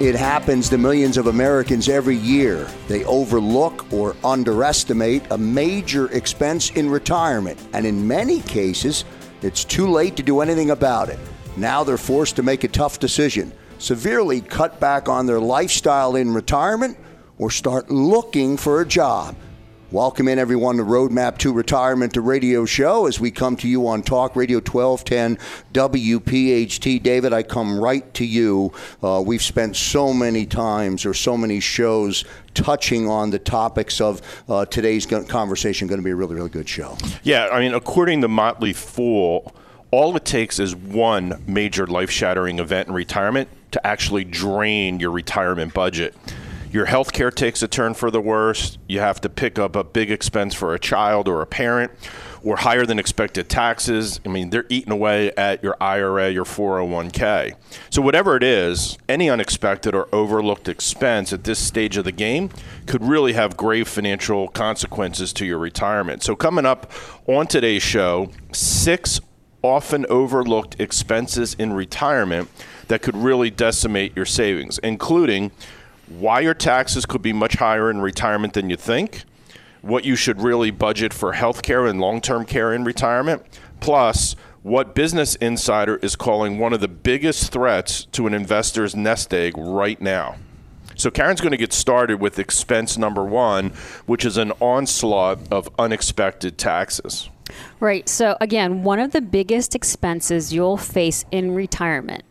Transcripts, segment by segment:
It happens to millions of Americans every year. They overlook or underestimate a major expense in retirement, and in many cases, it's too late to do anything about it. Now they're forced to make a tough decision severely cut back on their lifestyle in retirement or start looking for a job. Welcome in everyone to Roadmap to Retirement the Radio Show as we come to you on Talk Radio 1210 WPHT. David, I come right to you. Uh, we've spent so many times or so many shows touching on the topics of uh, today's conversation. Going to be a really, really good show. Yeah, I mean, according to Motley Fool, all it takes is one major life shattering event in retirement to actually drain your retirement budget your health care takes a turn for the worse. You have to pick up a big expense for a child or a parent, or higher than expected taxes. I mean, they're eating away at your IRA, your 401k. So, whatever it is, any unexpected or overlooked expense at this stage of the game could really have grave financial consequences to your retirement. So, coming up on today's show, six often overlooked expenses in retirement that could really decimate your savings, including why your taxes could be much higher in retirement than you think, what you should really budget for health care and long term care in retirement, plus what Business Insider is calling one of the biggest threats to an investor's nest egg right now. So, Karen's going to get started with expense number one, which is an onslaught of unexpected taxes. Right. So, again, one of the biggest expenses you'll face in retirement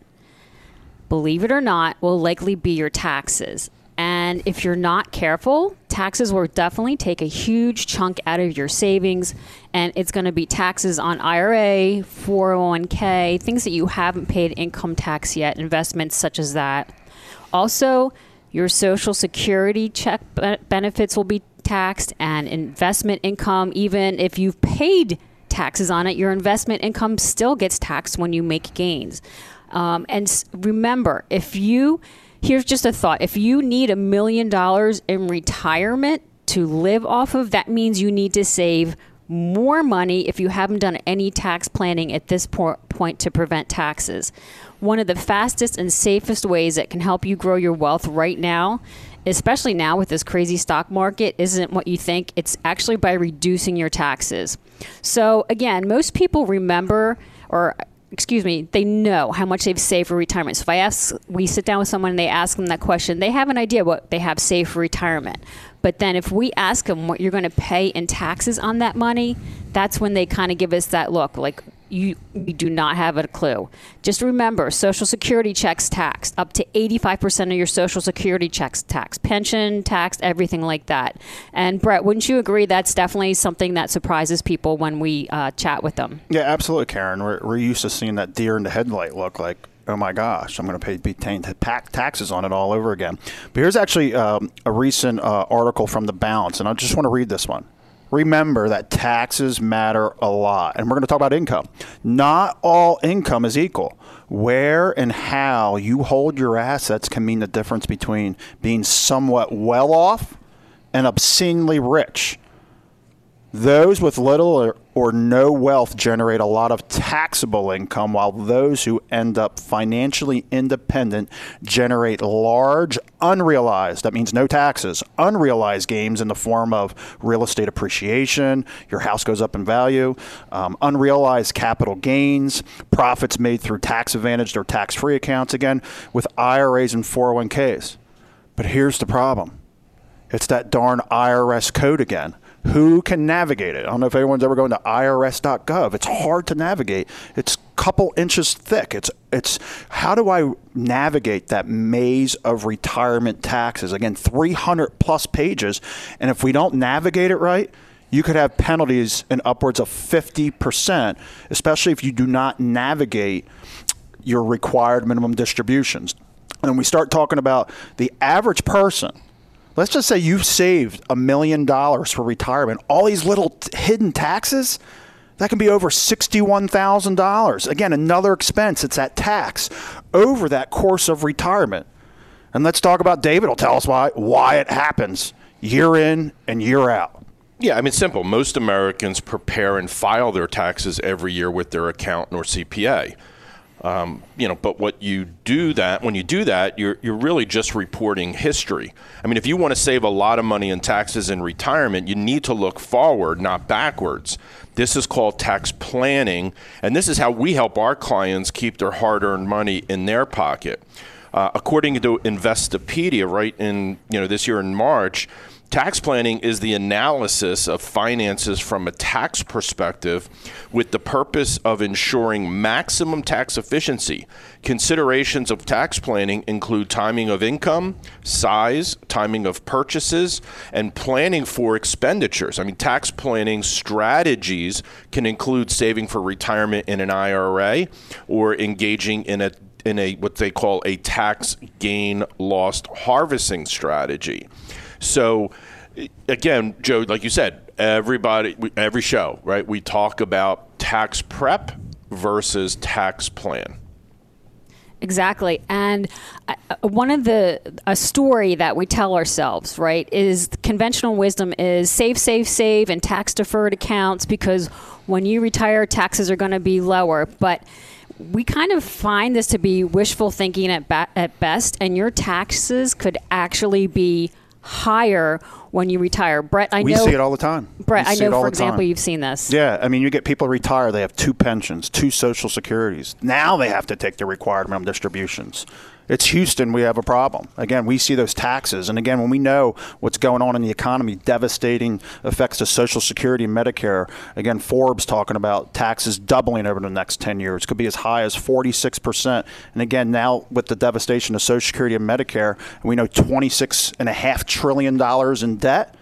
believe it or not, will likely be your taxes. And if you're not careful, taxes will definitely take a huge chunk out of your savings. And it's going to be taxes on IRA, 401k, things that you haven't paid income tax yet, investments such as that. Also, your Social Security check benefits will be taxed, and investment income, even if you've paid taxes on it, your investment income still gets taxed when you make gains. Um, and remember, if you, here's just a thought if you need a million dollars in retirement to live off of, that means you need to save more money if you haven't done any tax planning at this point to prevent taxes. One of the fastest and safest ways that can help you grow your wealth right now, especially now with this crazy stock market, isn't what you think. It's actually by reducing your taxes. So, again, most people remember or excuse me, they know how much they've saved for retirement. So if I ask, we sit down with someone and they ask them that question, they have an idea what they have saved for retirement. But then if we ask them what you're going to pay in taxes on that money, that's when they kind of give us that look like, you, you do not have a clue. Just remember, Social Security checks taxed up to 85% of your Social Security checks taxed, pension taxed, everything like that. And Brett, wouldn't you agree that's definitely something that surprises people when we uh, chat with them? Yeah, absolutely, Karen. We're, we're used to seeing that deer in the headlight look like oh my gosh, I'm going to pay be taxes on it all over again. But here's actually um, a recent uh, article from the Balance, and I just want to read this one remember that taxes matter a lot. And we're going to talk about income. Not all income is equal. Where and how you hold your assets can mean the difference between being somewhat well off and obscenely rich. Those with little or, or, no wealth generate a lot of taxable income, while those who end up financially independent generate large unrealized, that means no taxes, unrealized gains in the form of real estate appreciation, your house goes up in value, um, unrealized capital gains, profits made through tax advantaged or tax free accounts, again, with IRAs and 401ks. But here's the problem it's that darn IRS code again who can navigate it? I don't know if anyone's ever gone to irs.gov. It's hard to navigate. It's couple inches thick. It's it's how do I navigate that maze of retirement taxes? Again, 300 plus pages, and if we don't navigate it right, you could have penalties in upwards of 50%, especially if you do not navigate your required minimum distributions. And we start talking about the average person. Let's just say you've saved a million dollars for retirement. All these little t- hidden taxes, that can be over $61,000. Again, another expense. It's that tax over that course of retirement. And let's talk about David will tell us why why it happens year in and year out. Yeah, I mean, simple. Most Americans prepare and file their taxes every year with their accountant or CPA. Um, you know, but what you do that when you do that, you're you're really just reporting history. I mean, if you want to save a lot of money in taxes in retirement, you need to look forward, not backwards. This is called tax planning, and this is how we help our clients keep their hard-earned money in their pocket. Uh, according to Investopedia, right in you know this year in March, Tax planning is the analysis of finances from a tax perspective with the purpose of ensuring maximum tax efficiency. Considerations of tax planning include timing of income, size, timing of purchases, and planning for expenditures. I mean, tax planning strategies can include saving for retirement in an IRA or engaging in a in a what they call a tax gain loss harvesting strategy. So, again, Joe, like you said, everybody, every show, right? We talk about tax prep versus tax plan. Exactly. And uh, one of the a story that we tell ourselves, right, is conventional wisdom is save, save, save and tax deferred accounts because when you retire, taxes are going to be lower. But we kind of find this to be wishful thinking at, ba- at best, and your taxes could actually be higher when you retire. Brett, I we know We see it all the time. Brett, I know for the time. example you've seen this. Yeah, I mean, you get people retire, they have two pensions, two social securities. Now they have to take the required minimum distributions. It's Houston, we have a problem. Again, we see those taxes. And again, when we know what's going on in the economy, devastating effects to Social Security and Medicare, again, Forbes talking about taxes doubling over the next 10 years, could be as high as 46%. And again, now with the devastation of Social Security and Medicare, we know $26.5 trillion in debt,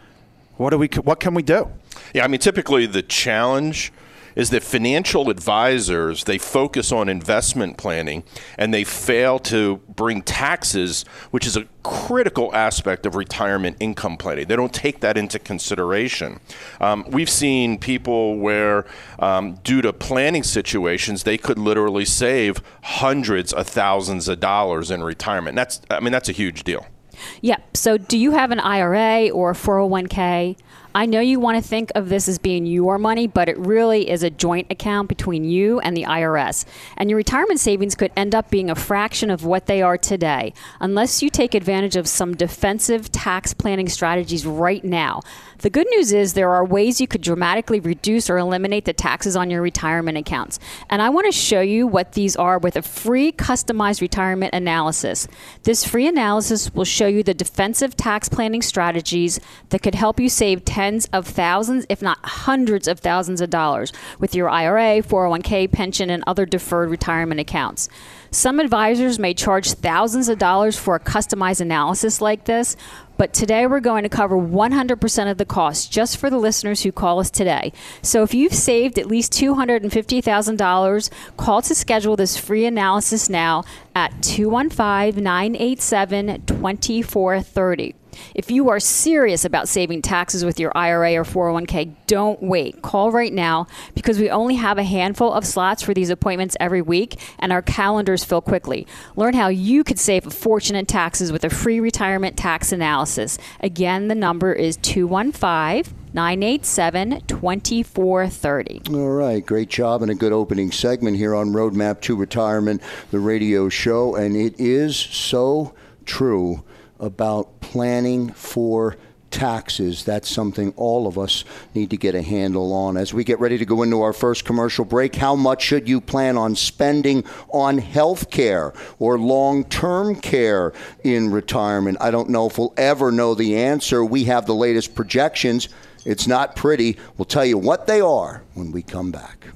what, do we, what can we do? Yeah, I mean, typically the challenge is that financial advisors they focus on investment planning and they fail to bring taxes, which is a critical aspect of retirement income planning. They don't take that into consideration. Um, we've seen people where, um, due to planning situations, they could literally save hundreds of thousands of dollars in retirement. That's, I mean, that's a huge deal. Yep. So, do you have an IRA or a 401k? I know you want to think of this as being your money, but it really is a joint account between you and the IRS. And your retirement savings could end up being a fraction of what they are today, unless you take advantage of some defensive tax planning strategies right now. The good news is there are ways you could dramatically reduce or eliminate the taxes on your retirement accounts. And I want to show you what these are with a free customized retirement analysis. This free analysis will show you the defensive tax planning strategies that could help you save tens of thousands, if not hundreds of thousands of dollars with your IRA, 401k, pension, and other deferred retirement accounts. Some advisors may charge thousands of dollars for a customized analysis like this, but today we're going to cover 100% of the cost just for the listeners who call us today. So if you've saved at least $250,000, call to schedule this free analysis now at 215 987 2430. If you are serious about saving taxes with your IRA or 401k, don't wait. Call right now because we only have a handful of slots for these appointments every week and our calendars fill quickly. Learn how you could save a fortune in taxes with a free retirement tax analysis. Again, the number is 215 987 2430. All right, great job and a good opening segment here on Roadmap to Retirement, the radio show. And it is so true about planning for taxes. That's something all of us need to get a handle on. As we get ready to go into our first commercial break, how much should you plan on spending on health care or long term care in retirement? I don't know if we'll ever know the answer. We have the latest projections. It's not pretty. We'll tell you what they are when we come back.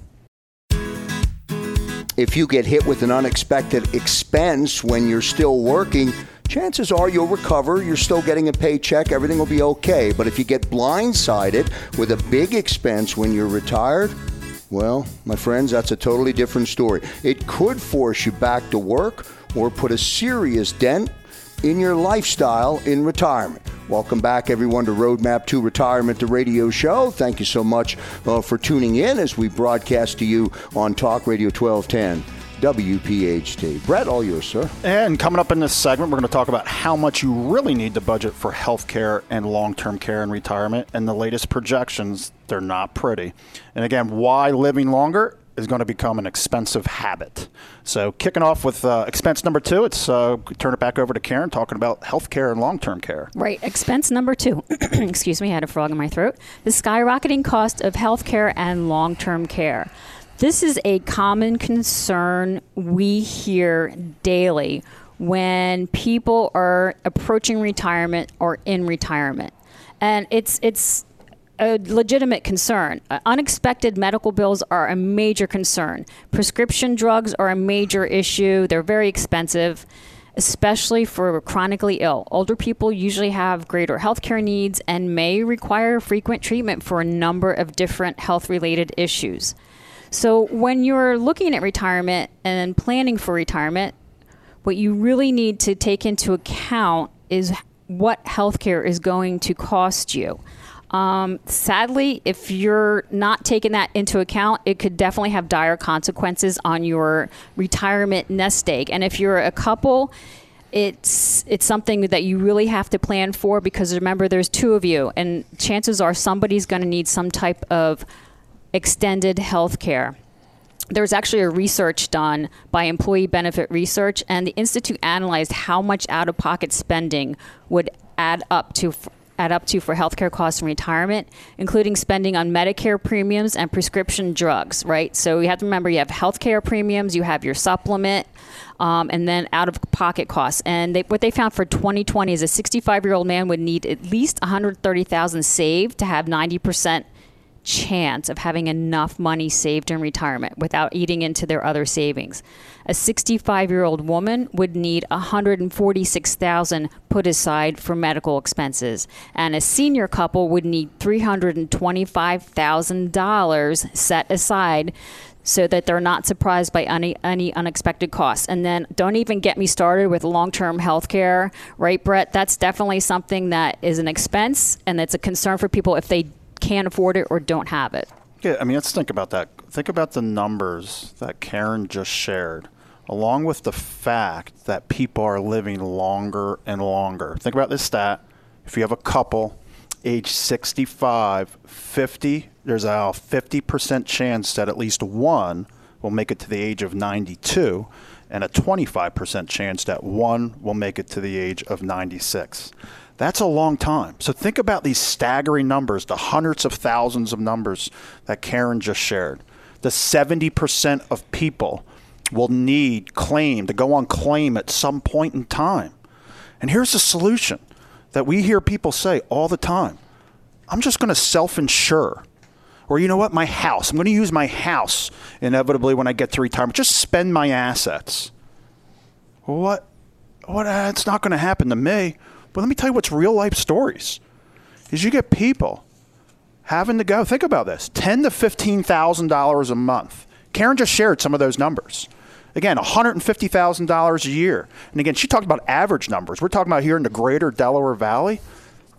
if you get hit with an unexpected expense when you're still working, chances are you'll recover. You're still getting a paycheck. Everything will be okay. But if you get blindsided with a big expense when you're retired, well, my friends, that's a totally different story. It could force you back to work or put a serious dent in your lifestyle in retirement. Welcome back, everyone, to Roadmap to Retirement, the radio show. Thank you so much uh, for tuning in as we broadcast to you on Talk Radio 1210. WPHT. Brett, all yours, sir. And coming up in this segment, we're going to talk about how much you really need to budget for health care and long term care and retirement. And the latest projections, they're not pretty. And again, why living longer is going to become an expensive habit. So, kicking off with uh, expense number two, it's uh, turn it back over to Karen talking about health care and long term care. Right. Expense number two, excuse me, I had a frog in my throat. The skyrocketing cost of health care and long term care. This is a common concern we hear daily when people are approaching retirement or in retirement. And it's, it's, a legitimate concern. Uh, unexpected medical bills are a major concern. Prescription drugs are a major issue. They're very expensive, especially for chronically ill. Older people usually have greater healthcare needs and may require frequent treatment for a number of different health related issues. So, when you're looking at retirement and planning for retirement, what you really need to take into account is what healthcare is going to cost you. Um, sadly, if you're not taking that into account, it could definitely have dire consequences on your retirement nest egg. And if you're a couple, it's it's something that you really have to plan for because remember there's two of you and chances are somebody's going to need some type of extended health care there was actually a research done by employee benefit research and the institute analyzed how much out-of-pocket spending would add up to add up to for healthcare costs in retirement, including spending on Medicare premiums and prescription drugs, right? So you have to remember you have healthcare premiums, you have your supplement, um, and then out of pocket costs. And they, what they found for 2020 is a 65 year old man would need at least 130,000 saved to have 90 percent chance of having enough money saved in retirement without eating into their other savings. A 65-year-old woman would need 146,000 put aside for medical expenses, and a senior couple would need $325,000 set aside so that they're not surprised by any, any unexpected costs. And then don't even get me started with long term health care, right, Brett? That's definitely something that is an expense and it's a concern for people if they can't afford it or don't have it. Yeah, I mean, let's think about that. Think about the numbers that Karen just shared, along with the fact that people are living longer and longer. Think about this stat. If you have a couple, age 65, 50, there's a 50% chance that at least one will make it to the age of 92, and a 25% chance that one will make it to the age of 96. That's a long time. So think about these staggering numbers, the hundreds of thousands of numbers that Karen just shared. The 70% of people will need claim to go on claim at some point in time. And here's the solution that we hear people say all the time I'm just going to self insure. Or, you know what, my house. I'm going to use my house inevitably when I get to retirement. Just spend my assets. What? What? It's not going to happen to me. But let me tell you what's real life stories is you get people having to go. Think about this: ten to fifteen thousand dollars a month. Karen just shared some of those numbers. Again, $150,000 a year. And again, she talked about average numbers. We're talking about here in the greater Delaware Valley.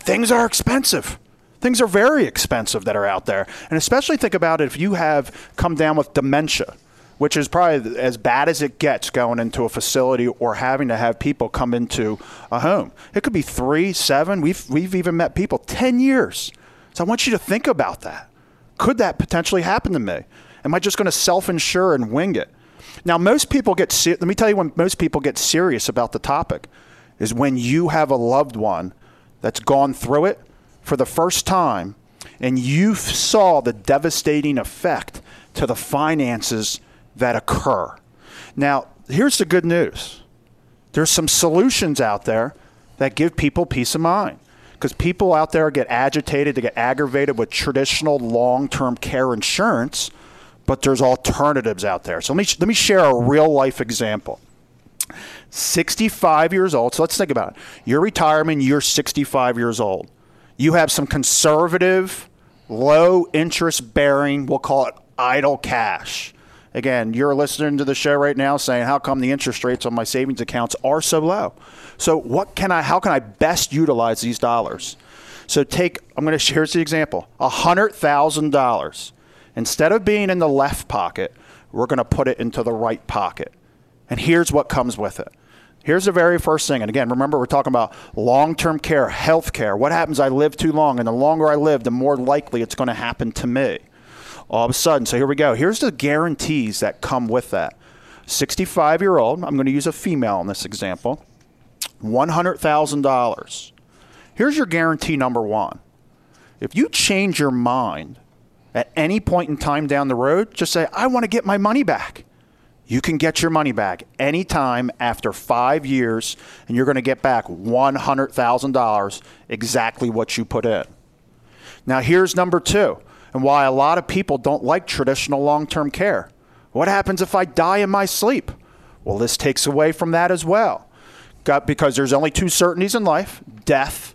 Things are expensive. Things are very expensive that are out there. And especially think about it if you have come down with dementia which is probably as bad as it gets going into a facility or having to have people come into a home. It could be three, seven. We've we've even met people ten years. So I want you to think about that. Could that potentially happen to me? Am I just going to self-insure and wing it? Now, most people get. Let me tell you when most people get serious about the topic is when you have a loved one that's gone through it for the first time, and you saw the devastating effect to the finances that occur. Now, here's the good news there's some solutions out there that give people peace of mind because people out there get agitated, they get aggravated with traditional long term care insurance. but there's alternatives out there. So let me let me share a real life example. 65 years old. So let's think about it. Your retirement, you're 65 years old. You have some conservative, low interest bearing, we'll call it idle cash. Again, you're listening to the show right now saying, "How come the interest rates on my savings accounts are so low?" So, what can I? How can I best utilize these dollars? So, take. I'm going to share the example. hundred thousand dollars. Instead of being in the left pocket, we're going to put it into the right pocket. And here's what comes with it. Here's the very first thing. And again, remember, we're talking about long term care, health care. What happens? I live too long. And the longer I live, the more likely it's going to happen to me all of a sudden. So here we go. Here's the guarantees that come with that. 65 year old, I'm going to use a female in this example, $100,000. Here's your guarantee number one. If you change your mind at any point in time down the road, just say, I want to get my money back. You can get your money back anytime after five years, and you're going to get back $100,000, exactly what you put in. Now, here's number two and why a lot of people don't like traditional long term care. What happens if I die in my sleep? Well, this takes away from that as well. Got, because there's only two certainties in life death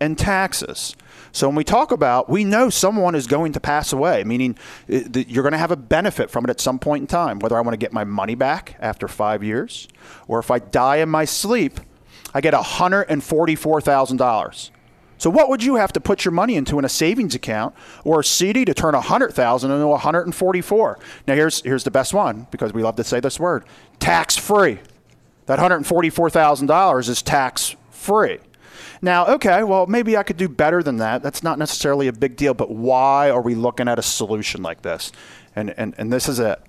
and taxes. So when we talk about, we know someone is going to pass away, meaning uh, you're going to have a benefit from it at some point in time, whether I want to get my money back after five years, or if I die in my sleep, I get $144,000. So what would you have to put your money into in a savings account or a CD to turn 100,000 into 144? Now here's here's the best one because we love to say this word. Tax free. That $144,000 is tax free. Now, okay, well, maybe I could do better than that. That's not necessarily a big deal, but why are we looking at a solution like this? And, and, and this is it.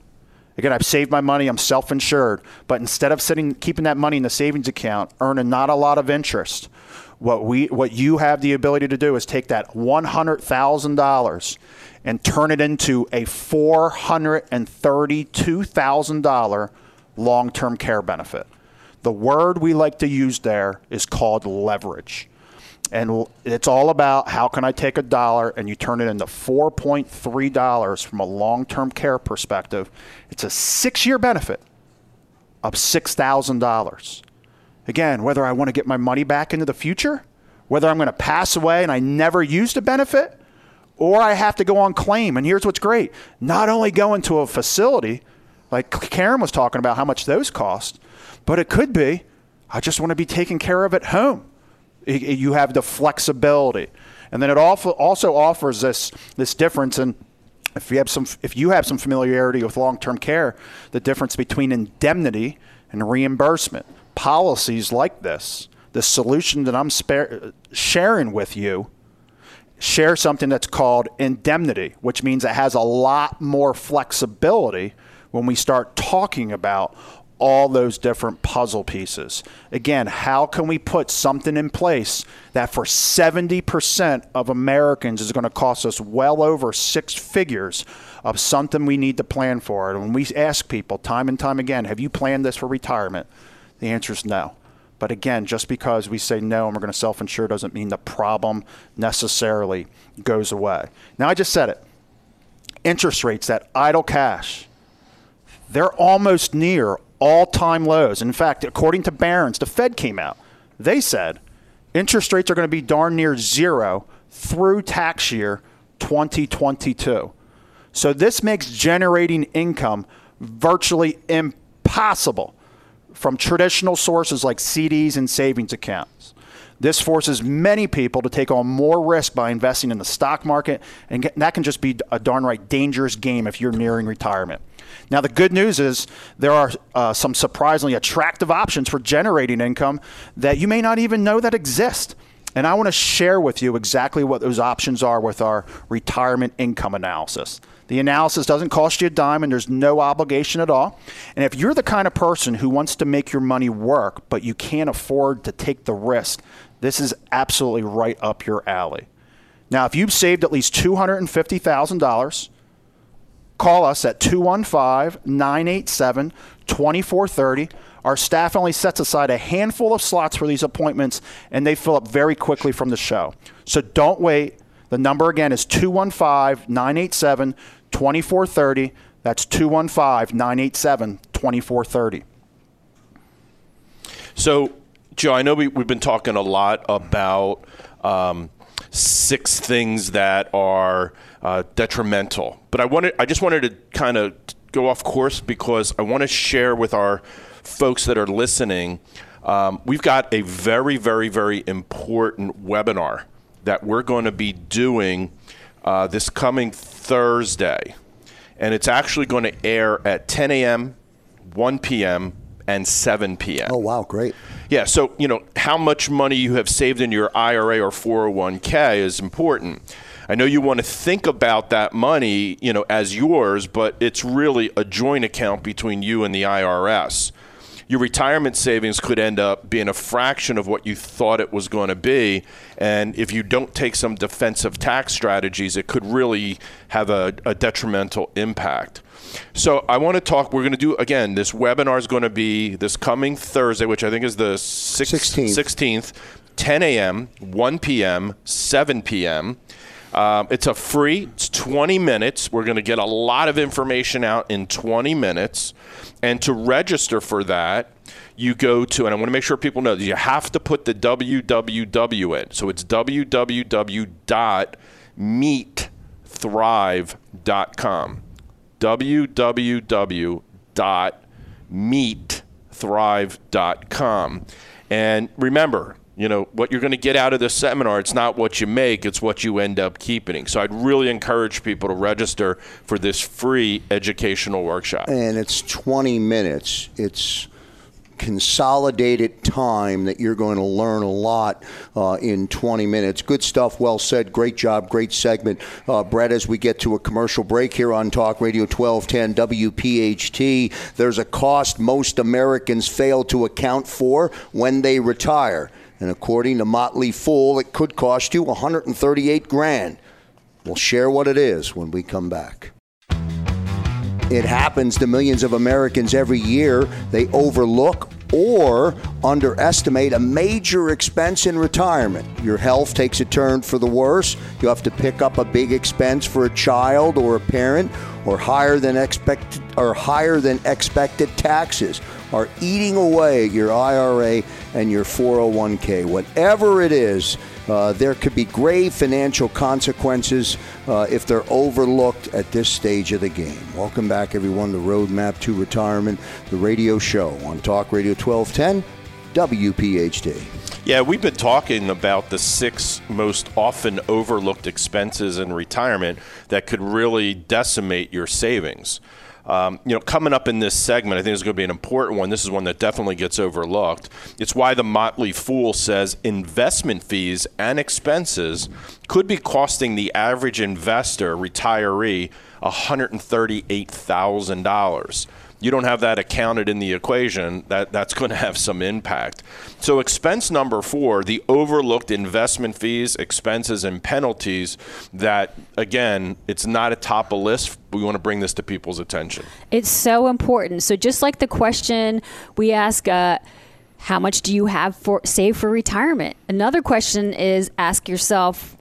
Again, I've saved my money, I'm self insured, but instead of sitting, keeping that money in the savings account, earning not a lot of interest, what we what you have the ability to do is take that $100,000 and turn it into a $432,000 long-term care benefit. The word we like to use there is called leverage. And it's all about how can I take a dollar and you turn it into $4.3 from a long term care perspective. It's a six year benefit of $6,000. Again, whether I want to get my money back into the future, whether I'm going to pass away and I never used a benefit, or I have to go on claim. And here's what's great not only go into a facility, like Karen was talking about how much those cost, but it could be I just want to be taken care of at home. You have the flexibility. And then it also offers this, this difference in if you have some if you have some familiarity with long-term care, the difference between indemnity and reimbursement policies like this, the solution that I'm spare, sharing with you, share something that's called indemnity, which means it has a lot more flexibility when we start talking about all those different puzzle pieces. Again, how can we put something in place that for 70% of Americans is going to cost us well over six figures of something we need to plan for? And when we ask people time and time again, have you planned this for retirement? The answer is no. But again, just because we say no and we're going to self insure doesn't mean the problem necessarily goes away. Now, I just said it. Interest rates, that idle cash, they're almost near all time lows. In fact, according to Barron's, the Fed came out. They said interest rates are going to be darn near zero through tax year 2022. So this makes generating income virtually impossible from traditional sources like CDs and savings accounts. This forces many people to take on more risk by investing in the stock market, and that can just be a darn right dangerous game if you're nearing retirement. Now, the good news is there are uh, some surprisingly attractive options for generating income that you may not even know that exist. And I want to share with you exactly what those options are with our retirement income analysis. The analysis doesn't cost you a dime and there's no obligation at all. And if you're the kind of person who wants to make your money work, but you can't afford to take the risk, this is absolutely right up your alley. Now, if you've saved at least $250,000, call us at 215 987 2430. Our staff only sets aside a handful of slots for these appointments, and they fill up very quickly from the show. So don't wait. The number again is 215 987 2430. That's 215 987 2430. So, Joe, I know we, we've been talking a lot about um, six things that are uh, detrimental, but I wanted, I just wanted to kind of go off course because I want to share with our folks that are listening. Um, we've got a very, very, very important webinar that we're going to be doing uh, this coming Thursday. And it's actually going to air at 10 a.m., 1 p.m., and 7 p.m. Oh, wow, great. Yeah, so, you know, how much money you have saved in your IRA or 401k is important. I know you want to think about that money, you know, as yours, but it's really a joint account between you and the IRS your retirement savings could end up being a fraction of what you thought it was going to be. And if you don't take some defensive tax strategies, it could really have a, a detrimental impact. So I want to talk. We're going to do again. This webinar is going to be this coming Thursday, which I think is the 16th, 16th 10 a.m., 1 p.m., 7 p.m. Um, it's a free. It's 20 minutes. We're going to get a lot of information out in 20 minutes. And to register for that, you go to, and I want to make sure people know you have to put the www in. So it's www.meetthrive.com. www.meetthrive.com. And remember, you know what you're going to get out of this seminar it's not what you make it's what you end up keeping so i'd really encourage people to register for this free educational workshop and it's 20 minutes it's consolidated time that you're going to learn a lot uh, in 20 minutes. Good stuff, well said. Great job, great segment. Uh, Brett, as we get to a commercial break here on Talk Radio 1210 WPHT, there's a cost most Americans fail to account for when they retire. And according to Motley Fool, it could cost you 138 grand. We'll share what it is when we come back. It happens to millions of Americans every year. They overlook or underestimate a major expense in retirement. Your health takes a turn for the worse. You have to pick up a big expense for a child or a parent or higher than expected or higher than expected taxes are eating away at your IRA and your 401k. Whatever it is, uh, there could be grave financial consequences uh, if they're overlooked at this stage of the game. Welcome back, everyone, to Roadmap to Retirement, the radio show on Talk Radio 1210, WPHT. Yeah, we've been talking about the six most often overlooked expenses in retirement that could really decimate your savings. Um, you know, coming up in this segment, I think is going to be an important one. This is one that definitely gets overlooked. It's why the Motley Fool says investment fees and expenses could be costing the average investor, retiree, $138,000 you don't have that accounted in the equation, that, that's going to have some impact. So, expense number four, the overlooked investment fees, expenses, and penalties that, again, it's not a top of list. We want to bring this to people's attention. It's so important. So, just like the question we ask, uh, how much do you have for save for retirement? Another question is ask yourself,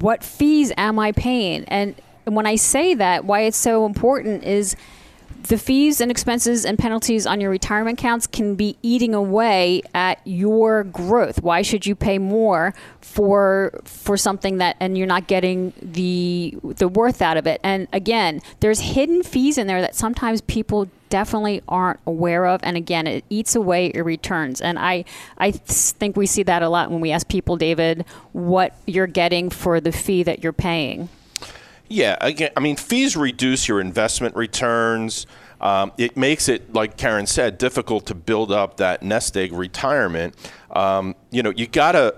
what fees am I paying? And when I say that, why it's so important is the fees and expenses and penalties on your retirement accounts can be eating away at your growth. Why should you pay more for for something that and you're not getting the the worth out of it? And again, there's hidden fees in there that sometimes people definitely aren't aware of and again it eats away your returns and i i think we see that a lot when we ask people david what you're getting for the fee that you're paying yeah, again, I mean, fees reduce your investment returns. Um, it makes it, like Karen said, difficult to build up that nest egg retirement. Um, you know, you gotta.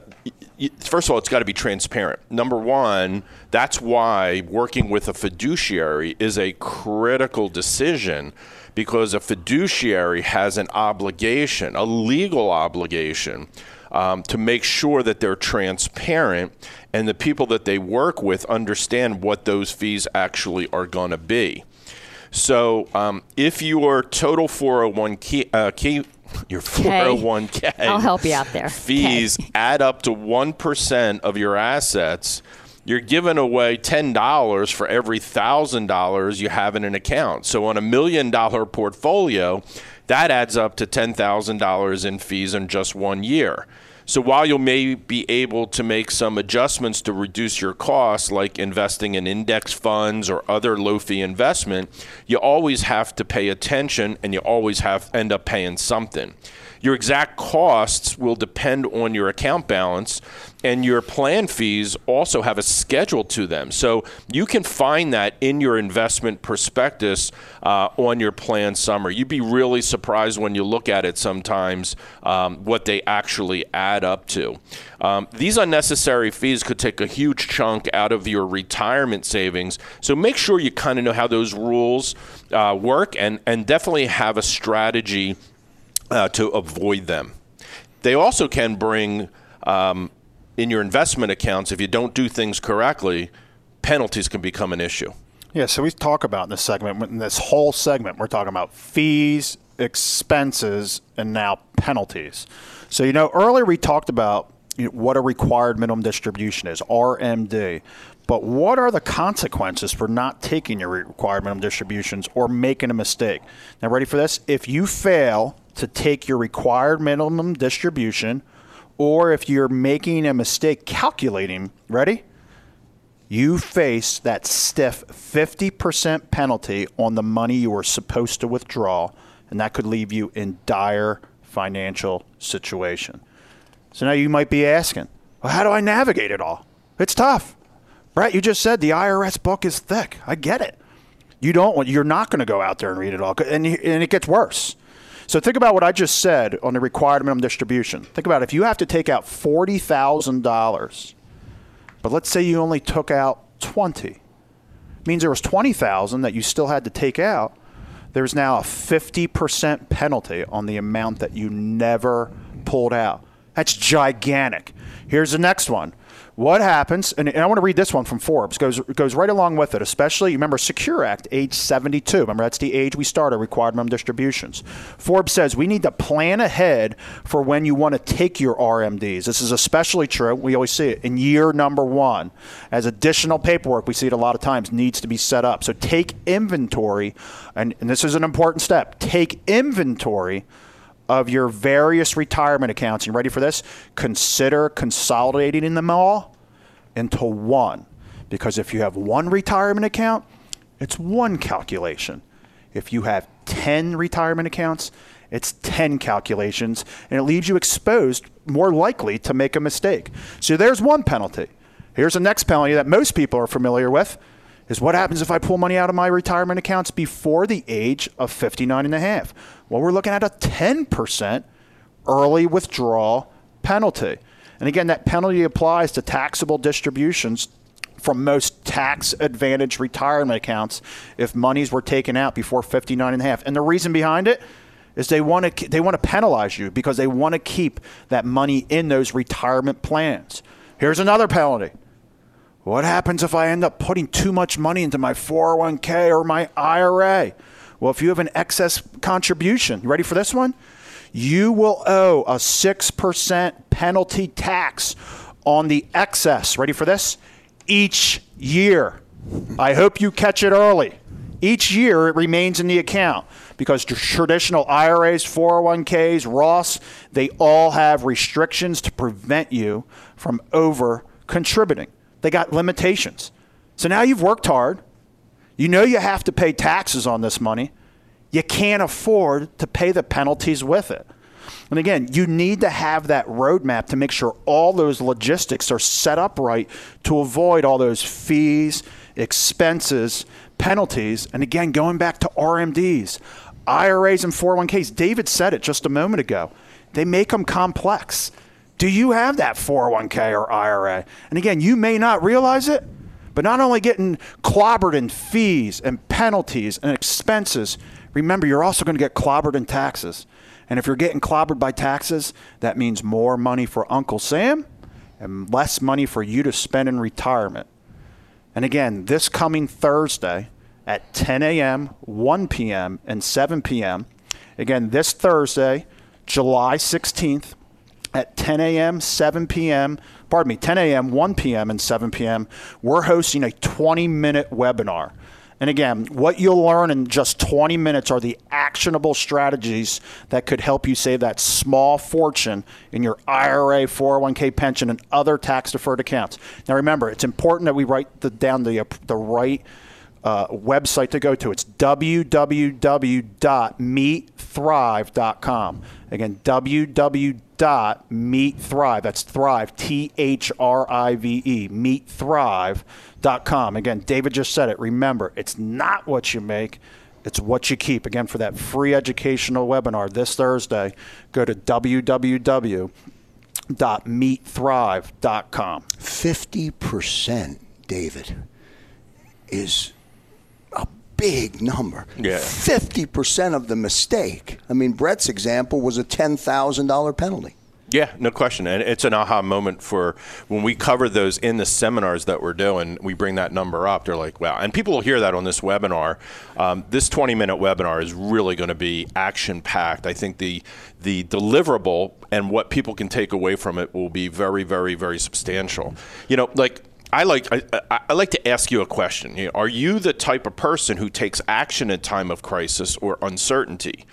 First of all, it's got to be transparent. Number one, that's why working with a fiduciary is a critical decision because a fiduciary has an obligation, a legal obligation, um, to make sure that they're transparent and the people that they work with understand what those fees actually are going to be. So um, if your total 401 key, uh, key your 401k I'll help you out there. Fees add up to 1% of your assets. you're giving away $10 for every $1,000 you have in an account. So on a million dollar portfolio, that adds up to $10,000 in fees in just one year. So while you may be able to make some adjustments to reduce your costs, like investing in index funds or other low fee investment, you always have to pay attention and you always have end up paying something. Your exact costs will depend on your account balance, and your plan fees also have a schedule to them. So you can find that in your investment prospectus uh, on your plan summary. You'd be really surprised when you look at it sometimes um, what they actually add up to. Um, these unnecessary fees could take a huge chunk out of your retirement savings. So make sure you kind of know how those rules uh, work and, and definitely have a strategy uh, to avoid them. They also can bring um, in your investment accounts, if you don't do things correctly, penalties can become an issue. Yeah, so we talk about in this segment, in this whole segment, we're talking about fees, expenses, and now penalties. So, you know, earlier we talked about what a required minimum distribution is, RMD. But what are the consequences for not taking your required minimum distributions or making a mistake? Now, ready for this? If you fail to take your required minimum distribution, or if you're making a mistake calculating, ready? You face that stiff 50% penalty on the money you were supposed to withdraw, and that could leave you in dire financial situation. So now you might be asking, well, how do I navigate it all? It's tough. Brett, you just said the IRS book is thick. I get it. You don't you're not going to go out there and read it all and and it gets worse. So think about what I just said on the required minimum distribution. Think about if you have to take out forty thousand dollars, but let's say you only took out twenty, it means there was twenty thousand that you still had to take out. There's now a fifty percent penalty on the amount that you never pulled out. That's gigantic. Here's the next one. What happens, and, I want to read this one from Forbes, goes, goes right along with it, especially, remember, Secure Act, age 72. Remember, that's the age we start our required minimum distributions. Forbes says we need to plan ahead for when you want to take your RMDs. This is especially true, we always see it, in year number one. As additional paperwork, we see it a lot of times, needs to be set up. So take inventory, and, and this is an important step, take inventory of your various retirement accounts, and ready for this? Consider consolidating them all into one. Because if you have one retirement account, it's one calculation. If you have 10 retirement accounts, it's 10 calculations, and it leaves you exposed, more likely to make a mistake. So there's one penalty. Here's the next penalty that most people are familiar with is what happens if I pull money out of my retirement accounts before the age of 59 and a half? Well, we're looking at a 10% early withdrawal penalty. And again, that penalty applies to taxable distributions from most tax advantage retirement accounts if monies were taken out before 59 and a half. And the reason behind it is they want to they want to penalize you because they want to keep that money in those retirement plans. Here's another penalty. What happens if I end up putting too much money into my 401k or my IRA? Well, if you have an excess contribution, you ready for this one? You will owe a 6% penalty tax on the excess. Ready for this? Each year. I hope you catch it early. Each year it remains in the account because traditional IRAs, 401ks, Roths, they all have restrictions to prevent you from over contributing. They got limitations. So now you've worked hard. You know you have to pay taxes on this money. You can't afford to pay the penalties with it. And again, you need to have that roadmap to make sure all those logistics are set up right to avoid all those fees, expenses, penalties. And again, going back to RMDs, IRAs, and 401ks, David said it just a moment ago. They make them complex. Do you have that 401k or IRA? And again, you may not realize it, but not only getting clobbered in fees and penalties and expenses, remember you're also going to get clobbered in taxes. And if you're getting clobbered by taxes, that means more money for Uncle Sam and less money for you to spend in retirement. And again, this coming Thursday at 10 a.m., 1 p.m., and 7 p.m., again, this Thursday, July 16th, at 10 a.m., 7 p.m., pardon me, 10 a.m., 1 p.m., and 7 p.m., we're hosting a 20 minute webinar. And again, what you'll learn in just 20 minutes are the actionable strategies that could help you save that small fortune in your IRA, 401k pension, and other tax deferred accounts. Now, remember, it's important that we write the, down the, the right uh, website to go to. It's www.meetthrive.com. Again, www.meetthrive. That's Thrive, T H R I V E, meet thrive dot com Again, David just said it. Remember, it's not what you make. It's what you keep. Again, for that free educational webinar this Thursday, go to www.meetthrive.com. 50%, David, is a big number. Yeah. 50% of the mistake. I mean, Brett's example was a $10,000 penalty. Yeah, no question. And it's an aha moment for when we cover those in the seminars that we're doing, we bring that number up. They're like, wow. And people will hear that on this webinar. Um, this 20 minute webinar is really going to be action packed. I think the, the deliverable and what people can take away from it will be very, very, very substantial. You know, like, I like I, I, like to ask you a question. Are you the type of person who takes action in time of crisis or uncertainty,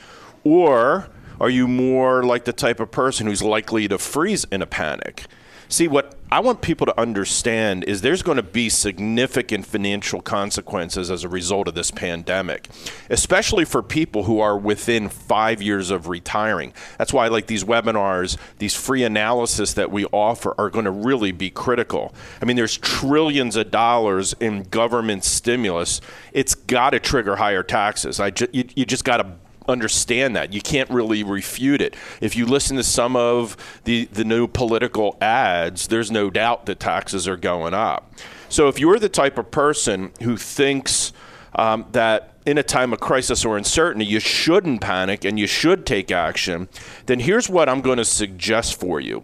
or are you more like the type of person who's likely to freeze in a panic? See, what I want people to understand is there's going to be significant financial consequences as a result of this pandemic, especially for people who are within five years of retiring. That's why, like these webinars, these free analysis that we offer are going to really be critical. I mean, there's trillions of dollars in government stimulus. It's got to trigger higher taxes. I ju- you, you just got to understand that. You can't really refute it. If you listen to some of the, the new political ads, there's no doubt that taxes are going up. So if you're the type of person who thinks um, that in a time of crisis or uncertainty, you shouldn't panic and you should take action, then here's what I'm going to suggest for you.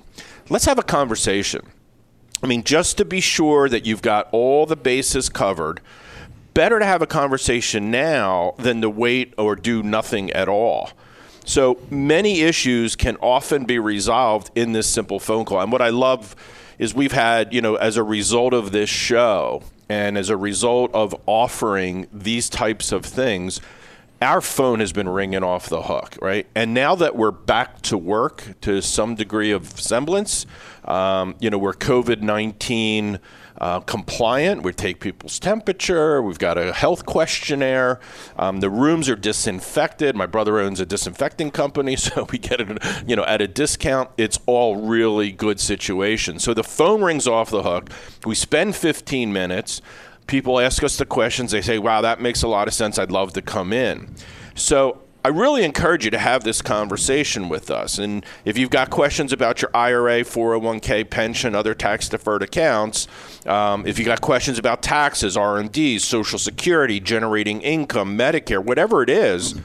Let's have a conversation. I mean, just to be sure that you've got all the bases covered better to have a conversation now than to wait or do nothing at all. So many issues can often be resolved in this simple phone call. And what I love is we've had, you know, as a result of this show and as a result of offering these types of things, our phone has been ringing off the hook, right? And now that we're back to work to some degree of semblance, um, you know, we're COVID 19 uh, compliant. We take people's temperature. We've got a health questionnaire. Um, the rooms are disinfected. My brother owns a disinfecting company, so we get it, you know, at a discount. It's all really good situation. So the phone rings off the hook. We spend 15 minutes. People ask us the questions. They say, "Wow, that makes a lot of sense. I'd love to come in." So I really encourage you to have this conversation with us. And if you've got questions about your IRA, 401k, pension, other tax deferred accounts, um, if you've got questions about taxes, R&D, Social Security, generating income, Medicare, whatever it is,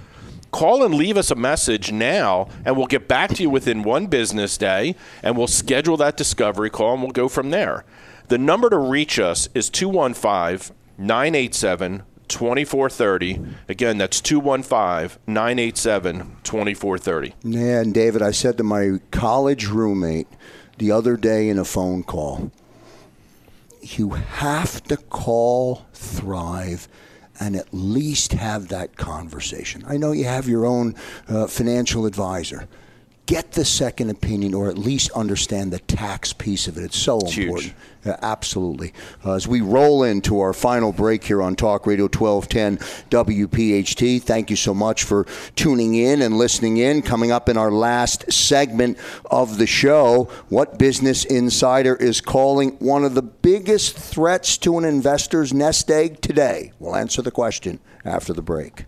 call and leave us a message now, and we'll get back to you within one business day, and we'll schedule that discovery call, and we'll go from there. The number to reach us is 215 987 2430. Again, that's 215 987 2430. Yeah, and David, I said to my college roommate the other day in a phone call, you have to call Thrive and at least have that conversation. I know you have your own uh, financial advisor get the second opinion or at least understand the tax piece of it. It's so it's important. Absolutely. Uh, as we roll into our final break here on Talk Radio 1210 WPHT, thank you so much for tuning in and listening in. Coming up in our last segment of the show, what Business Insider is calling one of the biggest threats to an investor's nest egg today. We'll answer the question after the break.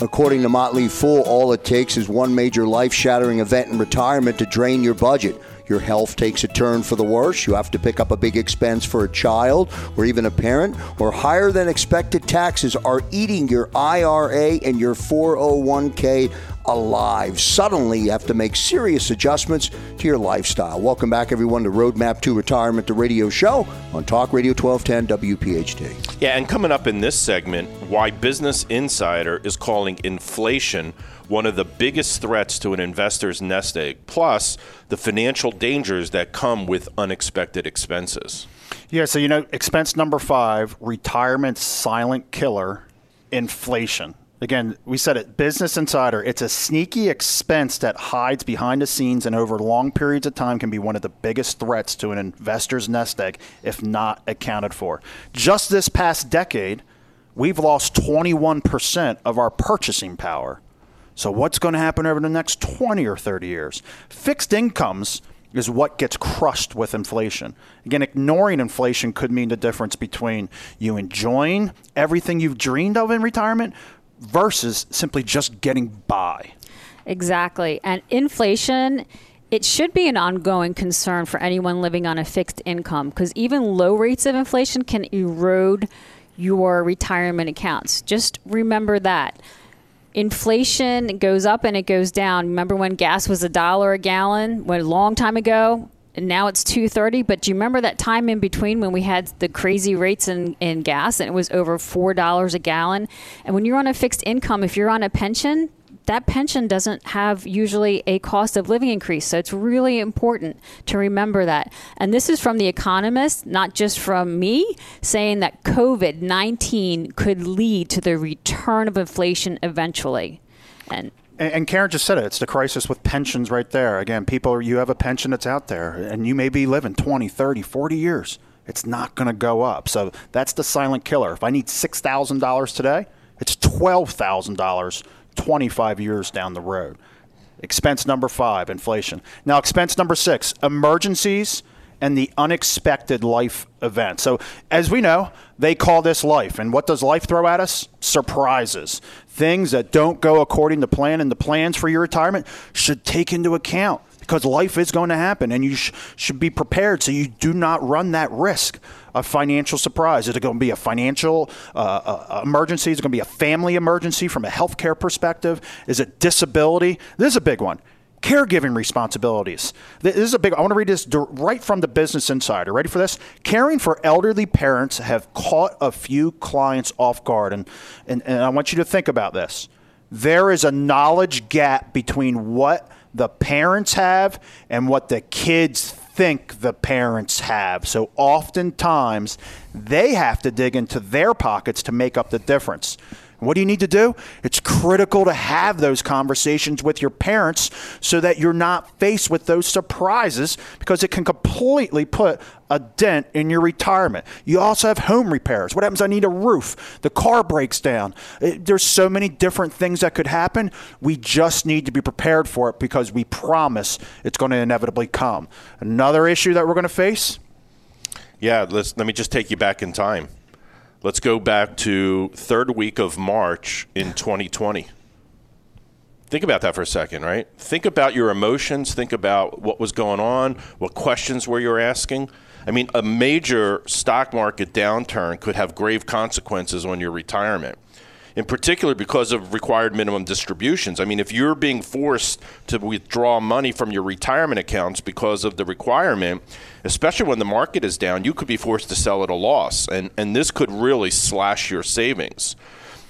According to Motley Fool, all it takes is one major life shattering event in retirement to drain your budget. Your health takes a turn for the worse. You have to pick up a big expense for a child or even a parent, or higher than expected taxes are eating your IRA and your 401k alive. Suddenly, you have to make serious adjustments to your lifestyle. Welcome back, everyone, to Roadmap to Retirement, the radio show on Talk Radio 1210 WPHT. Yeah, and coming up in this segment, why Business Insider is calling inflation one of the biggest threats to an investor's nest egg, plus the financial dangers that come with unexpected expenses. Yeah, so you know, expense number five, retirement silent killer, inflation. Again, we said it, Business Insider, it's a sneaky expense that hides behind the scenes and over long periods of time can be one of the biggest threats to an investor's nest egg if not accounted for. Just this past decade, we've lost 21% of our purchasing power. So, what's going to happen over the next 20 or 30 years? Fixed incomes is what gets crushed with inflation. Again, ignoring inflation could mean the difference between you enjoying everything you've dreamed of in retirement versus simply just getting by. Exactly. And inflation, it should be an ongoing concern for anyone living on a fixed income because even low rates of inflation can erode your retirement accounts. Just remember that inflation goes up and it goes down. Remember when gas was a dollar a gallon? When a long time ago, and now it's 230 but do you remember that time in between when we had the crazy rates in, in gas and it was over $4 a gallon and when you're on a fixed income if you're on a pension that pension doesn't have usually a cost of living increase. So it's really important to remember that. And this is from The Economist, not just from me, saying that COVID 19 could lead to the return of inflation eventually. And and, Karen just said it. It's the crisis with pensions right there. Again, people, you have a pension that's out there, and you may be living 20, 30, 40 years. It's not going to go up. So that's the silent killer. If I need $6,000 today, it's $12,000 25 years down the road. Expense number five, inflation. Now, expense number six, emergencies and the unexpected life event. So, as we know, they call this life. And what does life throw at us? Surprises. Things that don't go according to plan, and the plans for your retirement should take into account because life is going to happen and you sh- should be prepared so you do not run that risk a financial surprise? Is it going to be a financial uh, uh, emergency? Is it going to be a family emergency from a healthcare perspective? Is it disability? This is a big one. Caregiving responsibilities. This is a big. I want to read this right from the Business Insider. Ready for this? Caring for elderly parents have caught a few clients off guard, and, and, and I want you to think about this. There is a knowledge gap between what the parents have and what the kids think the parents have. So oftentimes they have to dig into their pockets to make up the difference. What do you need to do? It's critical to have those conversations with your parents so that you're not faced with those surprises because it can completely put a dent in your retirement. You also have home repairs. What happens? I need a roof. The car breaks down. It, there's so many different things that could happen. We just need to be prepared for it because we promise it's going to inevitably come. Another issue that we're going to face. Yeah, let's, let me just take you back in time. Let's go back to third week of March in 2020. Think about that for a second, right? Think about your emotions. Think about what was going on, what questions were you asking. I mean, a major stock market downturn could have grave consequences on your retirement in particular because of required minimum distributions. I mean, if you're being forced to withdraw money from your retirement accounts because of the requirement, especially when the market is down, you could be forced to sell at a loss. And, and this could really slash your savings.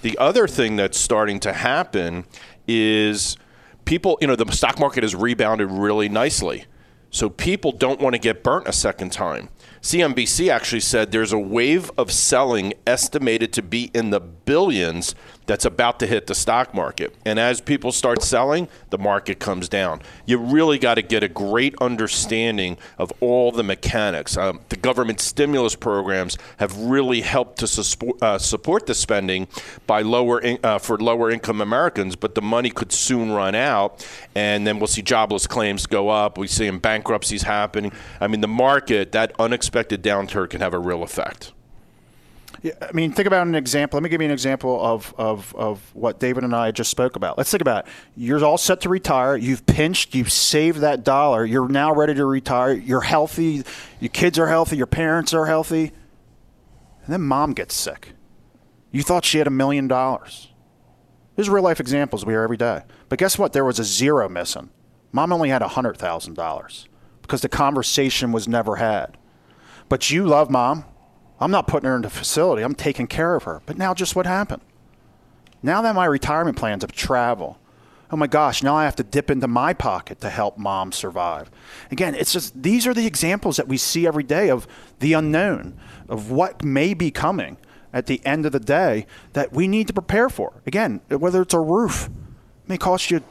The other thing that's starting to happen is people, you know, the stock market has rebounded really nicely. So people don't want to get burnt a second time. CNBC actually said there's a wave of selling estimated to be in the billions that's about to hit the stock market. And as people start selling, the market comes down. You really got to get a great understanding of all the mechanics. Um, the government stimulus programs have really helped to support, uh, support the spending by lower in, uh, for lower income Americans, but the money could soon run out, and then we'll see jobless claims go up. We see bankruptcies happening. I mean, the market that unexpected downturn can have a real effect. I mean, think about an example. Let me give you an example of, of, of what David and I just spoke about. Let's think about it. You're all set to retire. You've pinched. You've saved that dollar. You're now ready to retire. You're healthy. Your kids are healthy. Your parents are healthy. And then mom gets sick. You thought she had a million dollars. There's real life examples we hear every day. But guess what? There was a zero missing. Mom only had $100,000 because the conversation was never had. But you love mom. I'm not putting her in the facility. I'm taking care of her. But now, just what happened? Now that my retirement plans have travel, oh my gosh, now I have to dip into my pocket to help mom survive. Again, it's just these are the examples that we see every day of the unknown, of what may be coming at the end of the day that we need to prepare for. Again, whether it's a roof, may cost you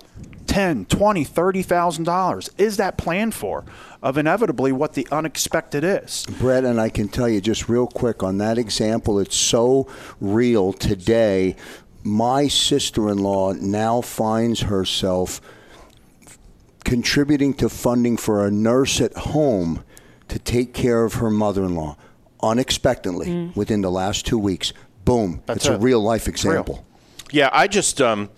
ten, twenty, thirty thousand dollars. Is that planned for? Of inevitably what the unexpected is. Brett, and I can tell you just real quick on that example, it's so real today. My sister in law now finds herself contributing to funding for a nurse at home to take care of her mother in law unexpectedly mm. within the last two weeks. Boom. That's it's a, a real life example. Real. Yeah, I just. Um,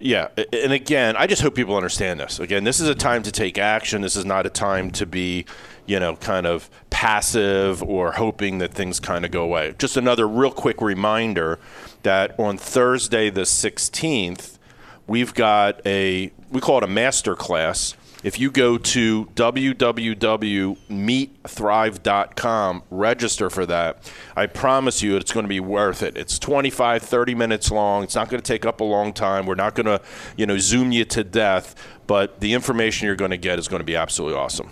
yeah, and again, I just hope people understand this. Again, this is a time to take action. This is not a time to be, you know, kind of passive or hoping that things kind of go away. Just another real quick reminder that on Thursday the 16th, we've got a we call it a master class if you go to www.meetthrive.com, register for that, I promise you it's going to be worth it. It's 25, 30 minutes long. It's not going to take up a long time. We're not going to, you know, zoom you to death, but the information you're going to get is going to be absolutely awesome.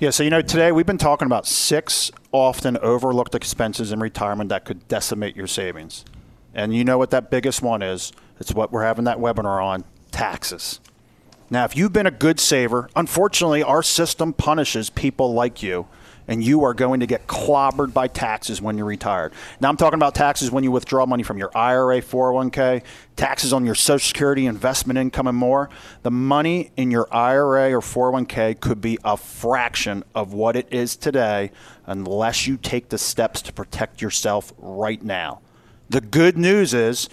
Yeah, so you know, today we've been talking about six often overlooked expenses in retirement that could decimate your savings. And you know what that biggest one is? It's what we're having that webinar on taxes. Now, if you've been a good saver, unfortunately, our system punishes people like you, and you are going to get clobbered by taxes when you're retired. Now, I'm talking about taxes when you withdraw money from your IRA, 401k, taxes on your Social Security, investment income, and more. The money in your IRA or 401k could be a fraction of what it is today unless you take the steps to protect yourself right now. The good news is,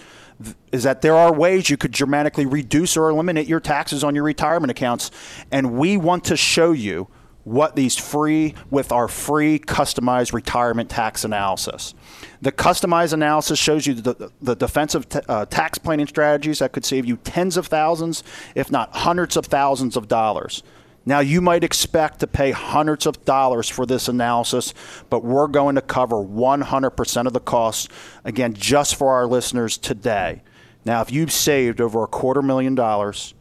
is that there are ways you could dramatically reduce or eliminate your taxes on your retirement accounts. And we want to show you what these free with our free customized retirement tax analysis. The customized analysis shows you the, the defensive t- uh, tax planning strategies that could save you tens of thousands, if not hundreds of thousands of dollars. Now, you might expect to pay hundreds of dollars for this analysis, but we're going to cover 100% of the costs, again, just for our listeners today. Now, if you've saved over a quarter million dollars,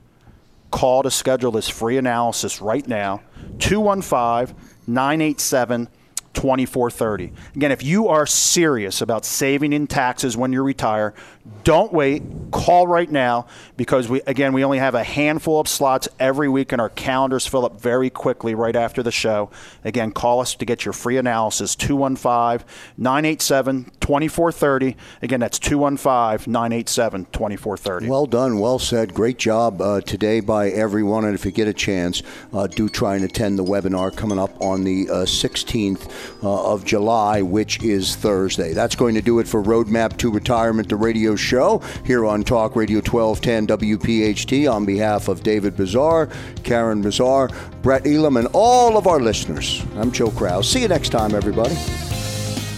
call to schedule this free analysis right now 215 987 2430. Again, if you are serious about saving in taxes when you retire, don't wait. Call right now because we again we only have a handful of slots every week and our calendars fill up very quickly right after the show. Again, call us to get your free analysis 215-987-2430. Again, that's 215-987-2430. Well done, well said. Great job uh, today by everyone and if you get a chance, uh, do try and attend the webinar coming up on the uh, 16th uh, of July, which is Thursday. That's going to do it for Roadmap to Retirement, the radio show here on Talk Radio 1210 WPHT. On behalf of David Bazaar, Karen Bazaar, Brett Elam, and all of our listeners, I'm Joe Kraus. See you next time, everybody.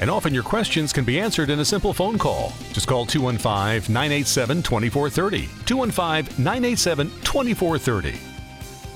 and often your questions can be answered in a simple phone call. Just call 215 987 2430. 215 987 2430.